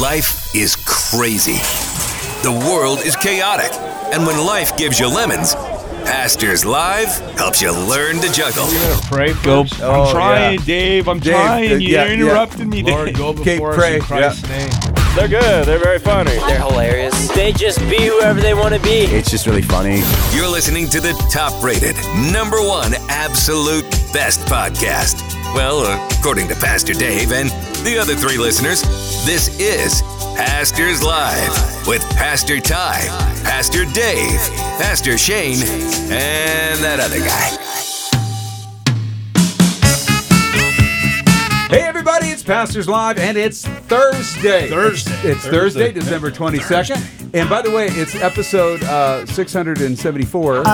Life is crazy. The world is chaotic. And when life gives you lemons, Pastors Live helps you learn to juggle. Pray first. Oh, I'm trying, yeah. Dave. I'm Dave, trying. uh, You yeah, yeah. interrupted me, Lord, Dave. go Okay, before pray, us in Christ's name. They're good. They're very funny. They're hilarious. They just be whoever they want to be. It's just really funny. You're listening to the top rated, number one absolute best podcast. Well, according to Pastor Dave and the other three listeners, this is Pastors Live with Pastor Ty, Pastor Dave, Pastor Shane, and that other guy. Hey, everybody, it's Pastors Live, and it's Thursday. Thursday. It's Thursday, December 22nd. And by the way, it's episode uh, 674.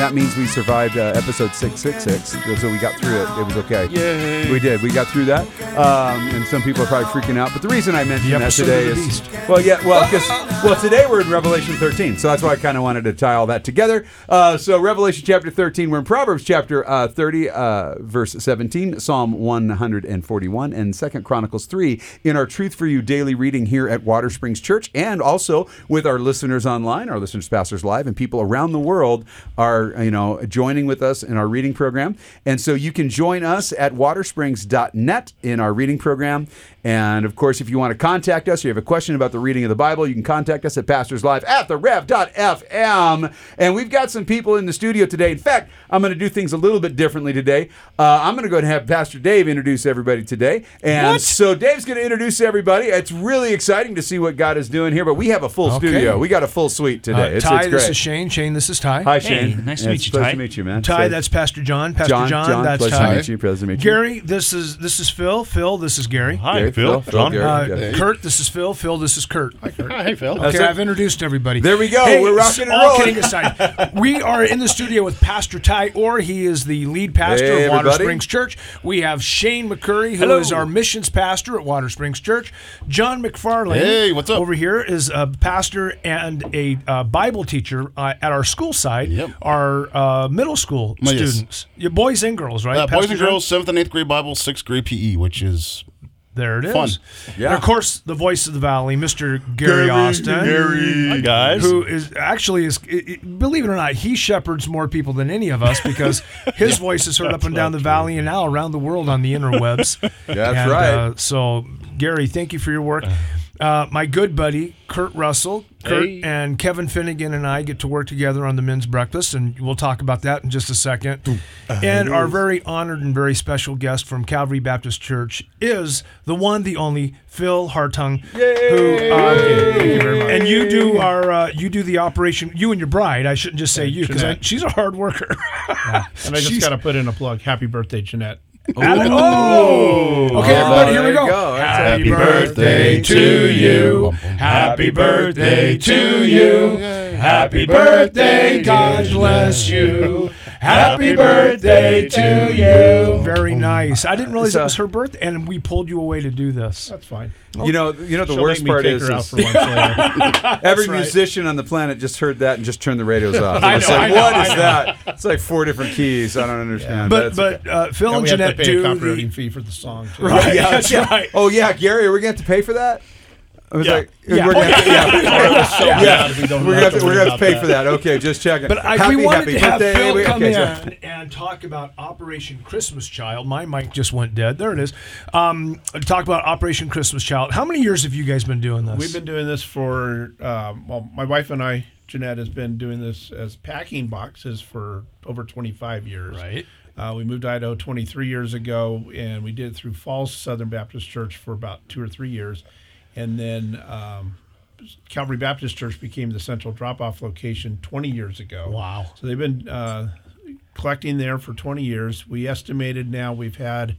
That means we survived uh, episode 666. So we got through it. It was okay. Yay. We did. We got through that. Um, and some people are probably freaking out. But the reason I mentioned that today is. beast. Well, yeah, well, because well, today we're in Revelation 13. So that's why I kind of wanted to tie all that together. Uh, so, Revelation chapter 13, we're in Proverbs chapter uh, 30, uh, verse 17, Psalm 141, and Second Chronicles 3 in our Truth for You daily reading here at Watersprings Church, and also with our listeners online, our listeners, pastors live, and people around the world are, you know, joining with us in our reading program. And so you can join us at watersprings.net in our reading program. And of course, if you want to contact us or you have a question about the reading of the Bible, you can contact us at Pastors Live at the rev.fm. And we've got some people in the studio today. In fact, I'm going to do things a little bit differently today. Uh, I'm going to go ahead and have Pastor Dave introduce everybody today. And so Dave's going to introduce everybody. It's really exciting to see what God is doing here, but we have a full Okay. studio. We got a full suite today. Uh, it's, Ty, it's this great. is Shane. Shane, this is Ty. Hi, Hey, Shane. Nice to meet you, pleased Ty. to meet you, man. Ty, So- that's Pastor John. Pastor John, John, John, that's pleasure Ty. to meet you. Pleasure to meet you. Gary, this is this is Phil. Phil, this is Gary. Hi, Gary, Phil. Phil, John. Gary. Uh, Okay. Kurt, this is Phil. Phil, this is Kurt. Hi, Kurt. hey, Phil. Okay, it. I've introduced everybody. There we go. Hey, We're rocking and rolling. all kidding aside, we are in the studio with Pastor Ty Orr. He is the lead pastor Hey, of Water everybody. Springs Church. We have Shane McCurry, who is Hello. our missions pastor at Watersprings Church. John McFarlane, Hey, what's up? Over here is a pastor and a uh, Bible teacher uh, at our school side. Yep. Our uh, middle school Oh, yes. students, Your boys and girls, right? Uh, boys and girls, seventh and eighth grade Bible, sixth grade PE, which is There it is. Fun. Yeah. And of course, the voice of the valley, Mr. Gary, Austin. Hi, guys. Who is actually is i- i- believe it or not, he shepherds more people than any of us because his voice is heard up and down the valley and now around the world on the interwebs. That's And, right. Uh, so, Gary, thank you for your work. Uh, my good buddy Kurt Russell, Kurt Hey. and Kevin Finnegan and I get to work together on the men's breakfast, and we'll talk about that in just a second. And our very honored and very special guest from Calvary Baptist Church is the one, the only Phil Hartung, who um, and you do our uh, you do the operation. You and your bride. I shouldn't just say you because she's a hard worker. And I just got to put in a plug. Happy birthday, Jeanette. Oh, okay, everybody, here we go. go. That's it. Happy birthday to you. Happy birthday to you. Happy birthday, God bless you. Happy birthday to you. Very nice. I didn't realize it was her birthday, and we pulled you away to do this. That's fine. You know, you know the She'll worst make me part take is, her out is for lunch later. every right. musician on the planet just heard that and just turned the radios off. I It's know, like, I know, what I is know. that? It's like four different keys. I don't understand. But That's but uh, Phil And and we have to Jeanette pay do a copyrighting the, fee for the song. Too. Right. yeah, That's yeah. right. Oh yeah, Gary, are we going to have to pay for that? I was Yeah. like, Yeah. we're gonna have to, yeah. so glad We we're gonna have to, we're gonna have to about pay for that. Okay, just checking. But I, happy, we wanted happy to have birthday. Phil We- come okay, in so- and talk about Operation Christmas Child. My mic just went dead. There it is. Um, talk about Operation Christmas Child. How many years have you guys been doing this? We've been doing this for, um, well, my wife and I, Jeanette, has been doing this as packing boxes for over 25 years. right. Uh, we moved to Idaho 23 years ago, and we did it through Falls Southern Baptist Church for about two or three years. And then um, Calvary Baptist Church became the central drop off location 20 years ago. Wow. So they've been uh, collecting there for 20 years. We estimated now we've had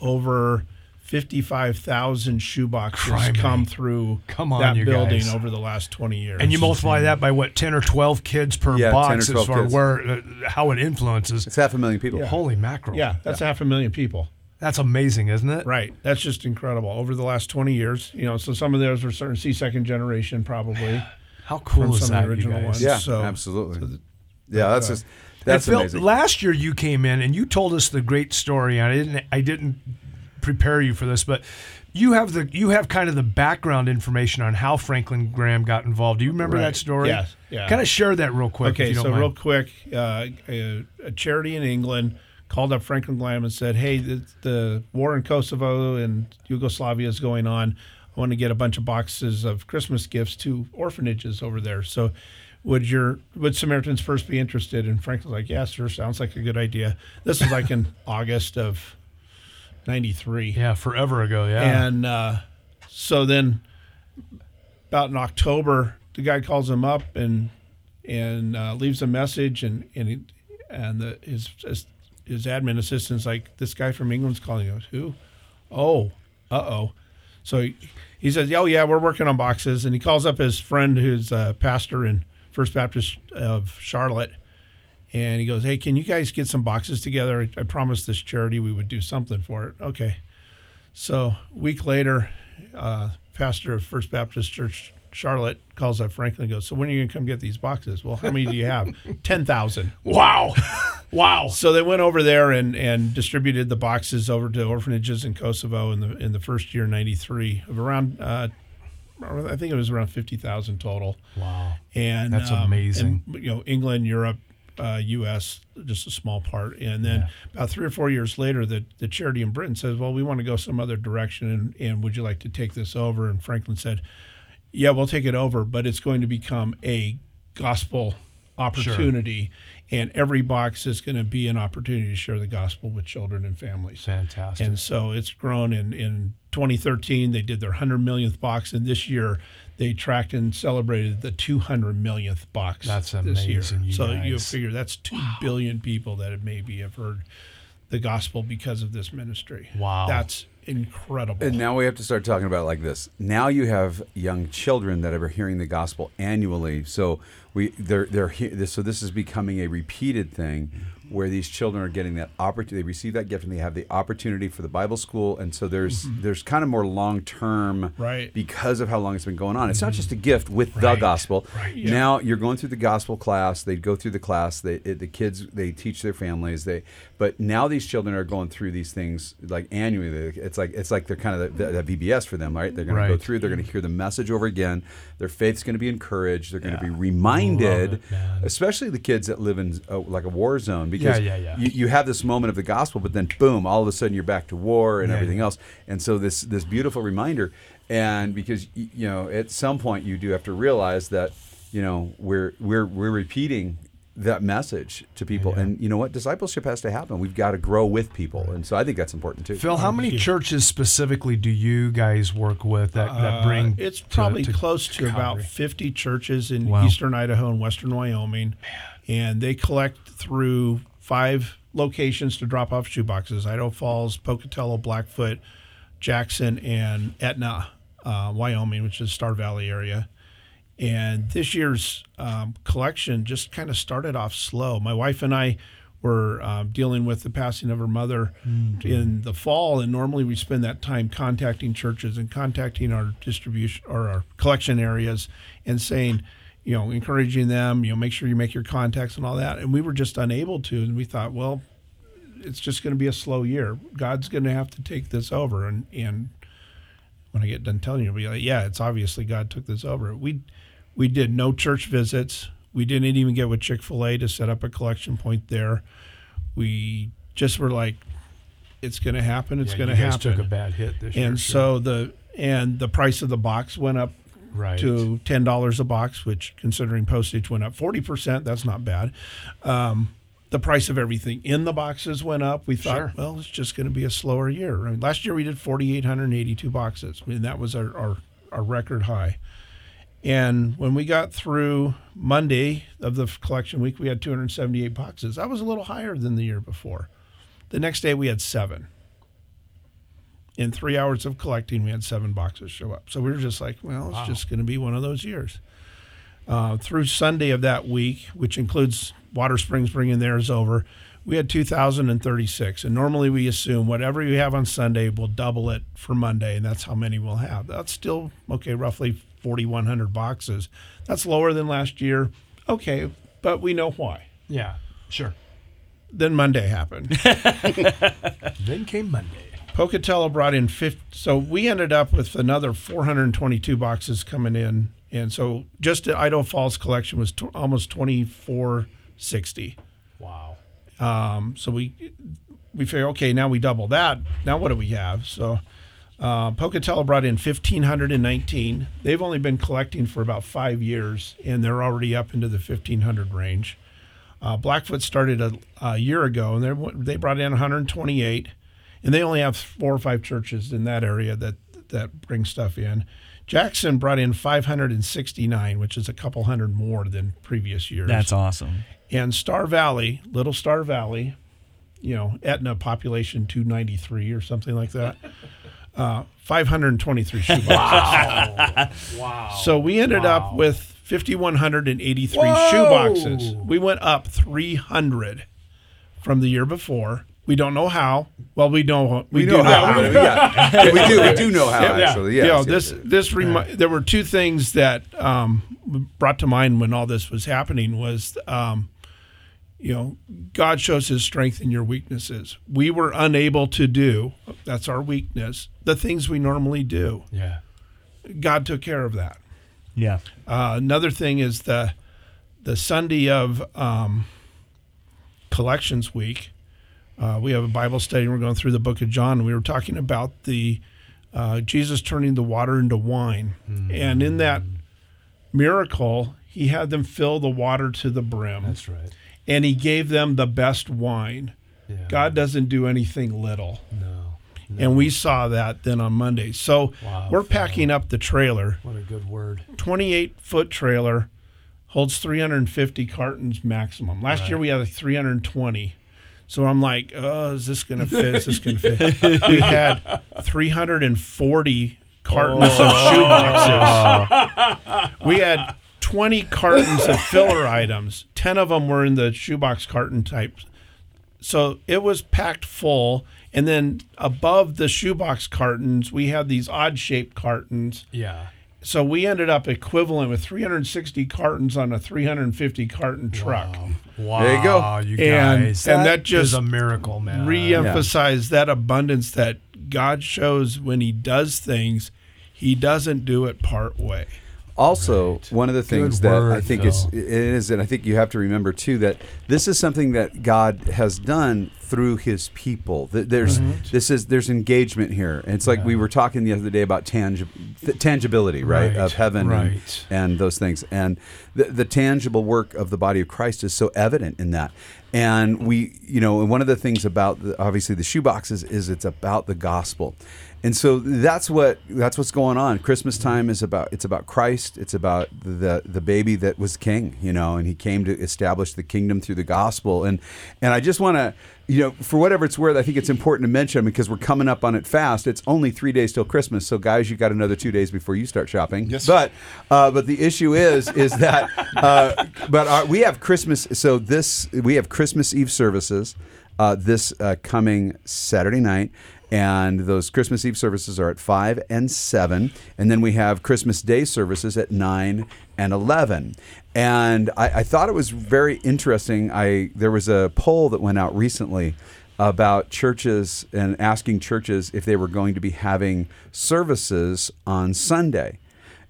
over 55,000 shoeboxes Criminy. come through Come on, that you building guys. over the last 20 years. And you multiply that by what, ten or twelve kids per Yeah, box, as far kids. where uh, how it influences. It's half a million people. Holy mackerel! Yeah, that's half a million people. That's amazing, isn't it? Right. That's just incredible. Over the last 20 years, you know, so some of those were certain C second generation probably. How cool From is some of that, the you original guys? ones. Yeah, So- absolutely. yeah, that's just And that's Phil, amazing. last year you came in and you told us the great story. and I didn't. I didn't prepare you for this, but you have the you have kind of the background information on how Franklin Graham got involved. Do you remember Right. that story? Yes. Yeah. Kind of share that real quick. Okay, if you don't so mind. real quick, uh, a, a charity in England called up Franklin Graham and said, "Hey, the, the war in Kosovo and Yugoslavia is going on. I want to get a bunch of boxes of Christmas gifts to orphanages over there. So, would your would Samaritan's Purse be interested?" And Franklin's like, "Yeah, sure, sounds like a good idea." This was like in August of '93. Yeah, forever ago. Yeah. And uh, so then, about in October, the guy calls him up and and uh, leaves a message, and and he, and the, his his his admin assistant's like, "This guy from England's calling." He goes, "Who? Oh, uh oh." So he, he says, "Oh yeah, we're working on boxes," and he calls up his friend who's a pastor in First Baptist of Charlotte. And he goes, "Hey, can you guys get some boxes together? I, I promised this charity we would do something for it." Okay. So a week later, uh, pastor of First Baptist Church Charlotte calls up Franklin and goes, "So when are you going to come get these boxes?" Well, how many do you have? Ten thousand. wow. Wow. So they went over there and, and distributed the boxes over to orphanages in Kosovo in the in the first year, '93, of around. Uh, I think it was around fifty thousand total. Wow. And That's um, amazing. and, you know, England, Europe, uh, U.S. just a small part, and then about three or four years later, the the charity in Britain says, "Well, we want to go some other direction, and, and would you like to take this over?" And Franklin said, "Yeah, we'll take it over, but it's going to become a gospel opportunity, and every box is going to be an opportunity to share the gospel with children and families." Fantastic. And so it's grown. In, in 2013, they did their 100 millionth box, and this year they tracked and celebrated the 200 millionth box. That's amazing, you so you figure that's two billion people that have maybe have heard the gospel because of this ministry. Wow. that's incredible. And now we have to start talking about like this. Now you have young children that are hearing the gospel annually. So we they're they're he- this, so this is becoming a repeated thing where these children are getting that opportunity. They receive that gift and they have the opportunity for the Bible school. And so there's there's kind of more long term Mm-hmm. Right. because of how long it's been going on. It's not just a gift with the gospel. Right. Now you're going through the gospel class. They go through the class. They it, the kids they teach their families. They but now these children are going through these things like annually. It's like it's like they're kind of the, the VBS for them, right? They're going to go through. They're going to hear the message over again. Their faith's going to be encouraged. They're going to be reminded, it, especially the kids that live in uh, like a war zone, because yeah, yeah. You, you have this moment of the gospel, but then boom, all of a sudden you're back to war and Yeah, everything yeah. else. And so this this beautiful reminder, and because you know at some point you do have to realize that you know we're we're we're repeating that message to people, and you know what discipleship has to happen. We've got to grow with people, and so I think that's important too. Phil, how many churches specifically do you guys work with that, that bring? Uh, it's probably to close to about 50 churches in Wow. eastern Idaho and western Wyoming. And they collect through five locations to drop off shoeboxes Idaho Falls, Pocatello, Blackfoot, Jackson, and Etna, uh, Wyoming, which is Star Valley area. And this year's um, collection just kind of started off slow. My wife and I were um, dealing with the passing of her mother in the fall, and normally we spend that time contacting churches and contacting our distribution or our collection areas and saying, you know, encouraging them, you know, make sure you make your contacts and all that. And we were just unable to, and we thought, well, it's just going to be a slow year. God's going to have to take this over, and and when I get done telling you, I'll be like, yeah, it's obviously God took this over. We we did no church visits. We didn't even get with Chick Fil A to set up a collection point there. We just were like, it's going to happen. It's Yeah, going to happen. took a bad hit this year. and so the and the price of the box went up Right. to ten dollars a box, which considering postage went up forty percent, that's not bad. Um, the price of everything in the boxes went up. We thought, Sure. well, it's just going to be a slower year. I mean, last year we did forty eight hundred eighty two boxes. I mean, that was our, our our record high. And when we got through Monday of the collection week, we had 278 boxes. That was a little higher than the year before. The next day, we had seven. In three hours of collecting, we had seven boxes show up. So we were just like, well, it's just going to be one of those years. Uh, through Sunday of that week, which includes Watersprings bringing theirs over, we had 2,036. And normally we assume whatever you have on Sunday, we'll double it for Monday, and that's how many we'll have. That's still, okay, roughly 4,100 boxes. That's lower than last year. Okay, but we know why. yeah, sure. Then Monday happened. Then came Monday. Pocatello brought in 50. So we ended up with another 422 boxes coming in. And so just the Idaho Falls collection was t- almost 2460. Wow. Um, so we we figure, okay, now we double that. Now what do we have? So uh, Pocatello brought in 1,519. They've only been collecting for about five years, and they're already up into the 1,500 range. Uh, Blackfoot started a, a year ago, and they they brought in 128, and they only have four or five churches in that area that that bring stuff in. Jackson brought in 569, which is a couple hundred more than previous years. That's awesome. And Star Valley, Little Star Valley, you know, Etna population 293 or something like that. Uh, 523 shoeboxes. Wow. wow. So we ended Wow. up with 5,183 Whoa! shoeboxes. We went up 300 from the year before. We don't know how. Well, we know we, We do know how. yeah, we do. We do know how. Actually, Yeah. you know, this yes. this remi- there were two things that um, brought to mind when all this was happening was um, you know God shows His strength in your weaknesses. We were unable to do that's our weakness the things we normally do. Yeah. God took care of that. Yeah. Uh, another thing is the the Sunday of um, Collections Week. Uh, we have a Bible study. and We're going through the Book of John. and We were talking about the uh, Jesus turning the water into wine, and in that miracle, he had them fill the water to the brim, That's right. and he gave them the best wine. Yeah. God doesn't do anything little. No. And we saw that then on Monday. So Wow, we're packing up the trailer. What a good word. 28 foot trailer holds 350 cartons maximum. Last year we had like 320. So I'm like, oh, is this going to fit? Is this to fit? we had 340 cartons of oh. shoe boxes. we had 20 cartons of filler items. 10 of them were in the shoebox carton type. So it was packed full. And then above the shoebox cartons, we had these odd shaped cartons Yeah. So we ended up equivalent with 360 cartons on a 350 carton truck. Wow. There you go. You And- guys. and that is just a miracle, man. Re-emphasize that abundance that God shows when He does things. He doesn't do it part way. Also, one of the things that I think is Phil. it is, and I think you have to remember too that this is something that God has done through His people. There's this is there's engagement here. And it's like we were talking the other day about tangi- tangibility, right, Right, of heaven and, right. and those things, and the, the tangible work of the body of Christ is so evident in that. And we, you know, and one of the things about the, obviously the shoeboxes is it's about the gospel. And so that's what that's what's going on. Christmas time is about it's about Christ. It's about the the baby that was king, you know, and he came to establish the kingdom through the gospel. And and I just want to, you know, for whatever it's worth, I think it's important to mention because we're coming up on it fast. It's only three days till Christmas, so guys, you got another two days before you start shopping. Yes. But uh, but the issue is is that uh, but our, we have Christmas. So this we have Christmas Eve services uh, this uh, coming Saturday night. And those Christmas Eve services are at 5 and 7. And then we have Christmas Day services at 9 and 11. And I, I thought it was very interesting. I There was a poll that went out recently about churches and asking churches if they were going to be having services on Sunday.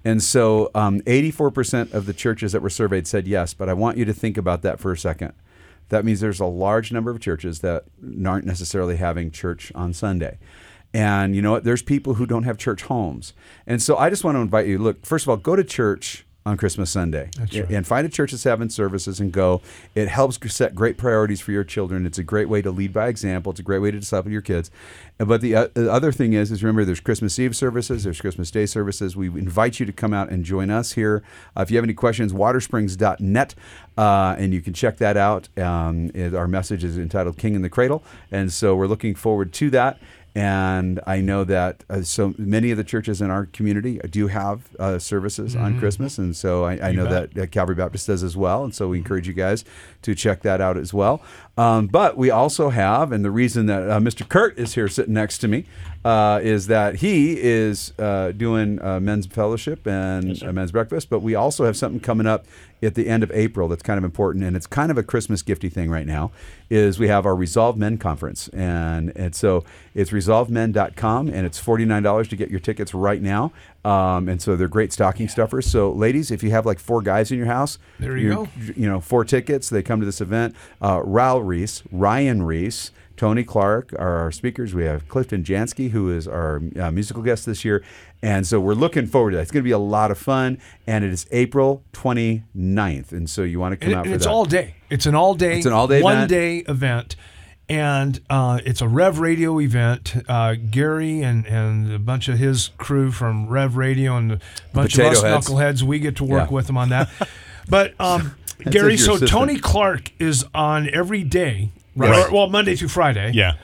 And so um, 84% of the churches that were surveyed said yes, but I want you to think about that for a second. That means there's a large number of churches that aren't necessarily having church on Sunday. And you know what? There's people who don't have church homes. And so I just want to invite you look, first of all, go to church on Christmas Sunday and find a church that's having services and go. It helps set great priorities for your children. It's a great way to lead by example. It's a great way to disciple your kids. But the, uh, the other thing is, is remember there's Christmas Eve services, there's Christmas Day services. We invite you to come out and join us here. Uh, if you have any questions, watersprings.net, uh, and you can check that out. Um, it- our message is entitled King in the Cradle. And so we're looking forward to that. And I know that uh, so many of the churches in our community do have uh, services on Christmas, and so I, I know that uh, Calvary Baptist does as well. And so we encourage you guys to check that out as well. Um, but we also have, and the reason that uh, Mr. Kurt is here sitting next to me uh, is that he is uh, doing uh, men's fellowship and uh, men's breakfast. But we also have something coming up at the end of April that's kind of important, and it's kind of a Christmas gifty thing right now. Is we have our Resolve Men conference, and and so it's resolvemen.com, and it's forty nine dollars to get your tickets right now. Um, and so they're great stocking stuffers. So ladies, if you have like four guys in your house, There you go. you know, four tickets. They come to this event. Uh, Raul Ries, Ryan Ries, Tony Clark are our speakers. We have Clifton Jansky, who is our uh, musical guest this year. And so we're looking forward to that. It's going to be a lot of fun. And it is April 29th. And so you want to come And, out and for it's that. all day. It's an all day. It's an all-day one event. day event, and uh, it's a Rev Radio event. Uh, Gary and and a bunch of his crew from Rev Radio and a bunch of us Heads. knuckleheads. We get to work Yeah. with them on that. But um, Gary, so. Tony Clark is on every day, right? Right. Or, well, Monday through Friday. Yeah.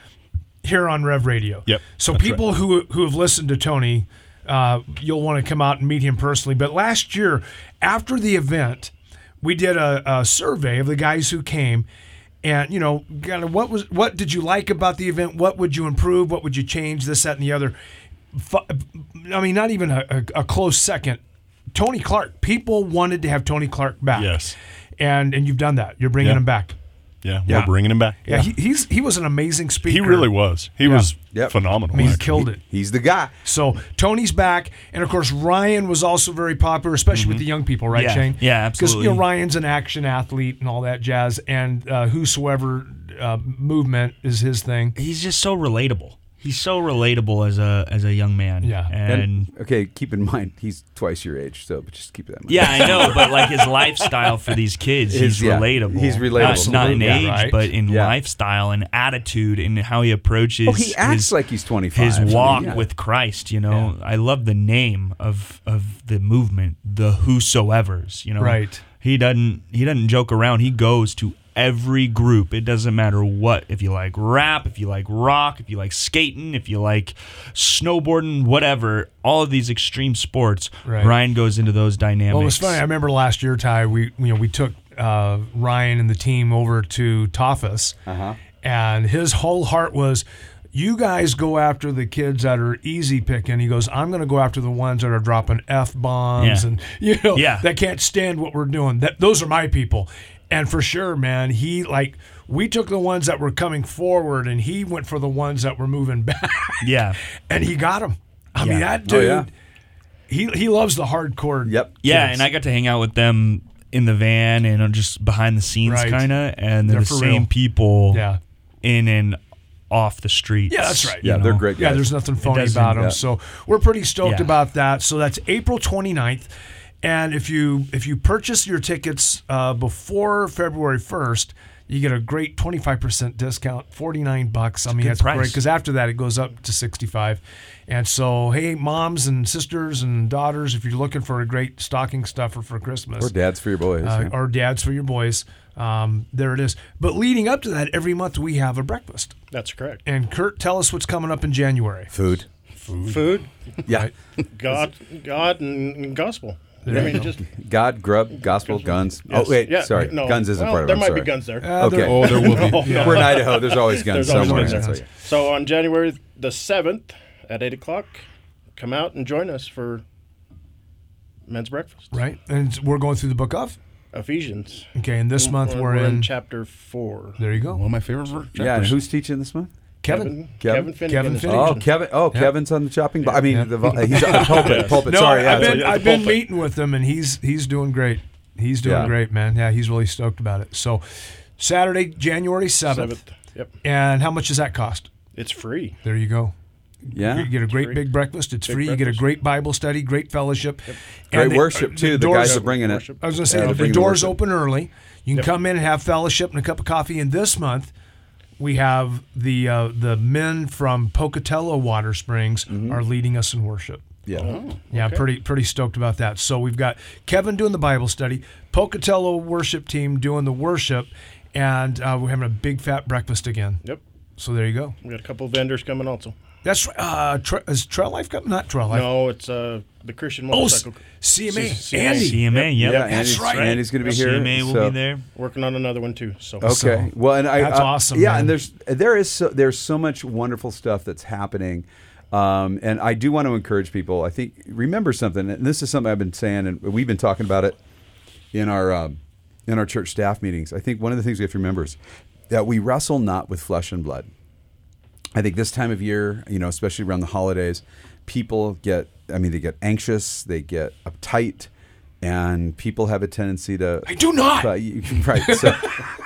here on Rev Radio. Yep, So that's people who who have listened to Tony, uh, you'll want to come out and meet him personally. But last year, after the event, we did a, a survey of the guys who came, and you know, kind of what was what did you like about the event? What would you improve? What would you change? This, that, and the other. I mean, not even a, a, a close second. Tony Clark. People wanted to have Tony Clark back. Yes. And and you've done that. You're bringing Yeah. him back. Yeah. Yeah. We're bringing him back. Yeah, He, he's he was an amazing speaker. He really was. He Yeah. was Yep. phenomenal. I mean, he actually. killed it. He's the guy. So Tony's back, and of course Ryan was also very popular, especially with the young people, right, Yeah. Shane? Yeah, absolutely. Because you know. Ryan's an action athlete and all that jazz, and uh, whosoever uh, movement is his thing. He's just so relatable. He's so relatable as a as a young man. Yeah. and, okay, keep in mind, he's twice your age. So but just keep that in mind. yeah, I know, but like his lifestyle for these kids, His- he's yeah, relatable. he's relatable. Not, not in Absolutely, age, right. but in Yeah. lifestyle and attitude and how he approaches. Oh, he acts his, like he's 25. his I mean, walk yeah. with Christ. You know, I love the name of of the movement, the Whosoever's. You know, Right. He doesn't he doesn't joke around. He goes to every group. It doesn't matter what. If you like rap, if you like rock, if you like skating, if you like snowboarding, whatever. All of these extreme sports, Right. Ryan goes into those dynamics. Well, it was funny. I remember last year, Ty. We you know we took uh, Ryan and the team over to Tautphaus, Uh-huh. and his whole heart was. You guys go after the kids that are easy picking. He goes, I'm going to go after the ones that are dropping f bombs Yeah. and you know Yeah. that can't stand what we're doing. That those are my people. And for sure, man, he like we took the ones that were coming forward, and he went for the ones that were moving back, yeah. and he got them. I mean, that dude, Oh, yeah. he he loves the hardcore. Yep. Yeah, kids. and I got to hang out with them in the van and just behind the scenes Right. kind of, and they're, They're the same real. people Yeah. in and off the streets. Yeah, that's right. Yeah, you they're great guys. Yeah, there's nothing phony about them. yeah. So we're pretty stoked Yeah. about that. So that's April 29th. And if you if you purchase your tickets uh, before February 1st, you get a great 25% discount, 49 bucks. I mean, good that's great because after that it goes up to 65. And so, hey, moms and sisters and daughters, if you're looking for a great stocking stuffer for Christmas, Or dads for your boys. uh, yeah. or dads for your boys, um, there it is. But leading up to that, every month we have a breakfast. That's correct. And Kurt, tell us what's coming up in January. Food. Food, Yeah. God, God, and, and gospel. I There you mean, go. just God, grub, gospel, guns. yes. Oh, wait. Yeah, sorry. no, Guns isn't well, part of it. There I'm might sorry. be guns there. Uh, Okay. Oh, there will be. No, no. We're in Idaho. There's always guns There's always somewhere. guns. That's. So on January the seventh at eight o'clock, come out and join us for men's breakfast. Right, and we're going through the book of. Ephesians. Okay, and this month we're, We're in. chapter four. there you go. One of my favorite ver- Yeah, and who's teaching this month? Kevin. Kevin? Kevin Finnegan. Kevin Finnegan. Oh. Kevin. Oh, Kevin's on the chopping block. I mean, Yeah. the, he's on the pulpit. pulpit. No, Sorry. I've yeah, been I've been meeting with him, and he's he's doing great. He's doing Yeah. great, man. Yeah, he's really stoked about it. So, Saturday, January seventh. Yep. and how much does that cost? It's free. There you go. Yeah. You get a great free. big breakfast. It's Big free. You get a great Bible study, great fellowship, Great And they- worship, too. The, doors- guys are bringing it. I was going to say Yeah, the, the doors worship. open early. You can Yep. come in and have fellowship and a cup of coffee. And this month, we have the uh, the men from Pocatello Watersprings Mm-hmm. are leading us in worship. Yeah. Yeah, Okay. pretty pretty stoked about that. So we've got Kevin doing the Bible study, Pocatello worship team doing the worship, and uh, we're having a big fat breakfast again. Yep. So there you go. We got a couple of vendors coming also. That's uh, tra- is Trail Life coming? Not Trail Life. No, it's uh, the Christian Oh, s- motorcycle. CMA. C- Andy. CMA, yep. Yeah, That's Andy's, right. Andy's going to be here. CMA will so- be there. Working on another one too. So Okay. So, well, and I that's uh, awesome, Yeah, man. and there's there is so, there's so much wonderful stuff that's happening, um, and I do want to encourage people. I think remember something, and this is something I've been saying, and we've been talking about it in our um, in our church staff meetings. I think one of the things we have to remember is that we wrestle not with flesh and blood. I think this time of year, you know, especially around the holidays, people get, I mean, they get anxious, they get uptight, and people have a tendency to. I do not. But you- right. So,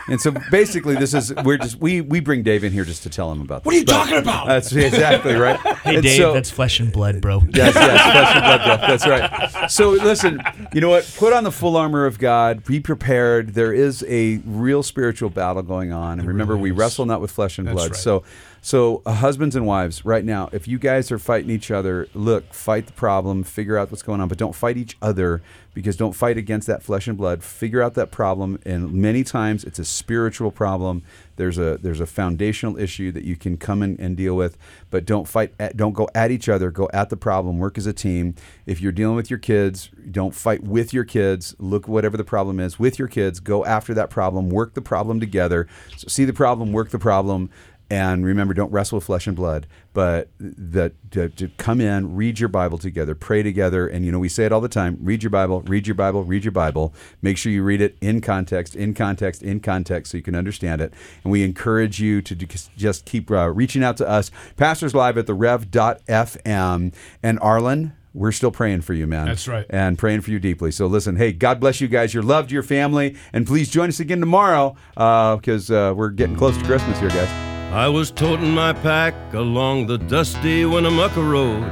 and so basically, this is we're just we we bring Dave in here just to tell him about. What are you But talking about? That's exactly right. Hey, And Dave, so- that's flesh and blood, bro. Yes, yes, flesh and blood, bro. That's right. So listen, you know what? Put on the full armor of God. Be prepared. There is a real spiritual battle going on, and remember, we wrestle not with flesh and That's blood. right. So, so uh, husbands and wives, right now, if you guys are fighting each other, look, fight the problem, figure out what's going on, but don't fight each other because don't fight against that flesh and blood. Figure out that problem, and many times it's a spiritual problem. There's a there's a foundational issue that you can come in and deal with, but don't fight. At, don't go at each other. Go at the problem. Work as a team. If you're dealing with your kids, don't fight with your kids. Look whatever the problem is with your kids. Go after that problem. Work the problem together. So see the problem. Work the problem. And remember, don't wrestle with flesh and blood, but that to, to come in, read your Bible together, pray together, and you know we say it all the time: read your Bible, read your Bible, read your Bible. Make sure you read it in context, in context, in context, so you can understand it. And we encourage you to just keep uh, reaching out to us, pastors live at the Rev.fm and Arlen. We're still praying for you, man. That's right. And praying for you deeply. So listen, hey, God bless you guys. You're loved, your family, and please join us again tomorrow because uh, we're getting close to Christmas here, guys. I was toting my pack along the dusty Winnemucca Road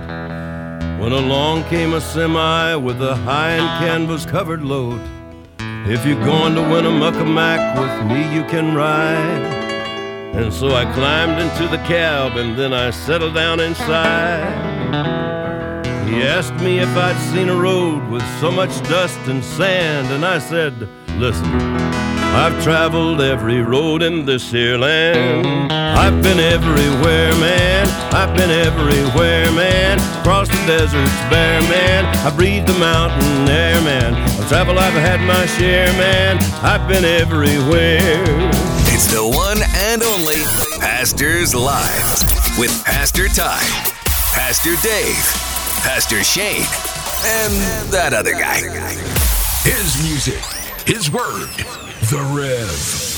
when along came a semi with a high and canvas covered load. If you're going to Winnemucca Mac with me, you can ride. And so I climbed into the cab and then I settled down inside. He asked me if I'd seen a road with so much dust and sand, and I said, Listen, I've traveled every road in this here land. I've been everywhere, man. I've been everywhere, man. Across the deserts bare, man. I breathe the mountain air, man. Of travel I've had my share, man. I've been everywhere. It's the one and only Pastors Live with Pastor Ty, Pastor Dave, Pastor Shane, and that other guy. His music, his word, the Rev.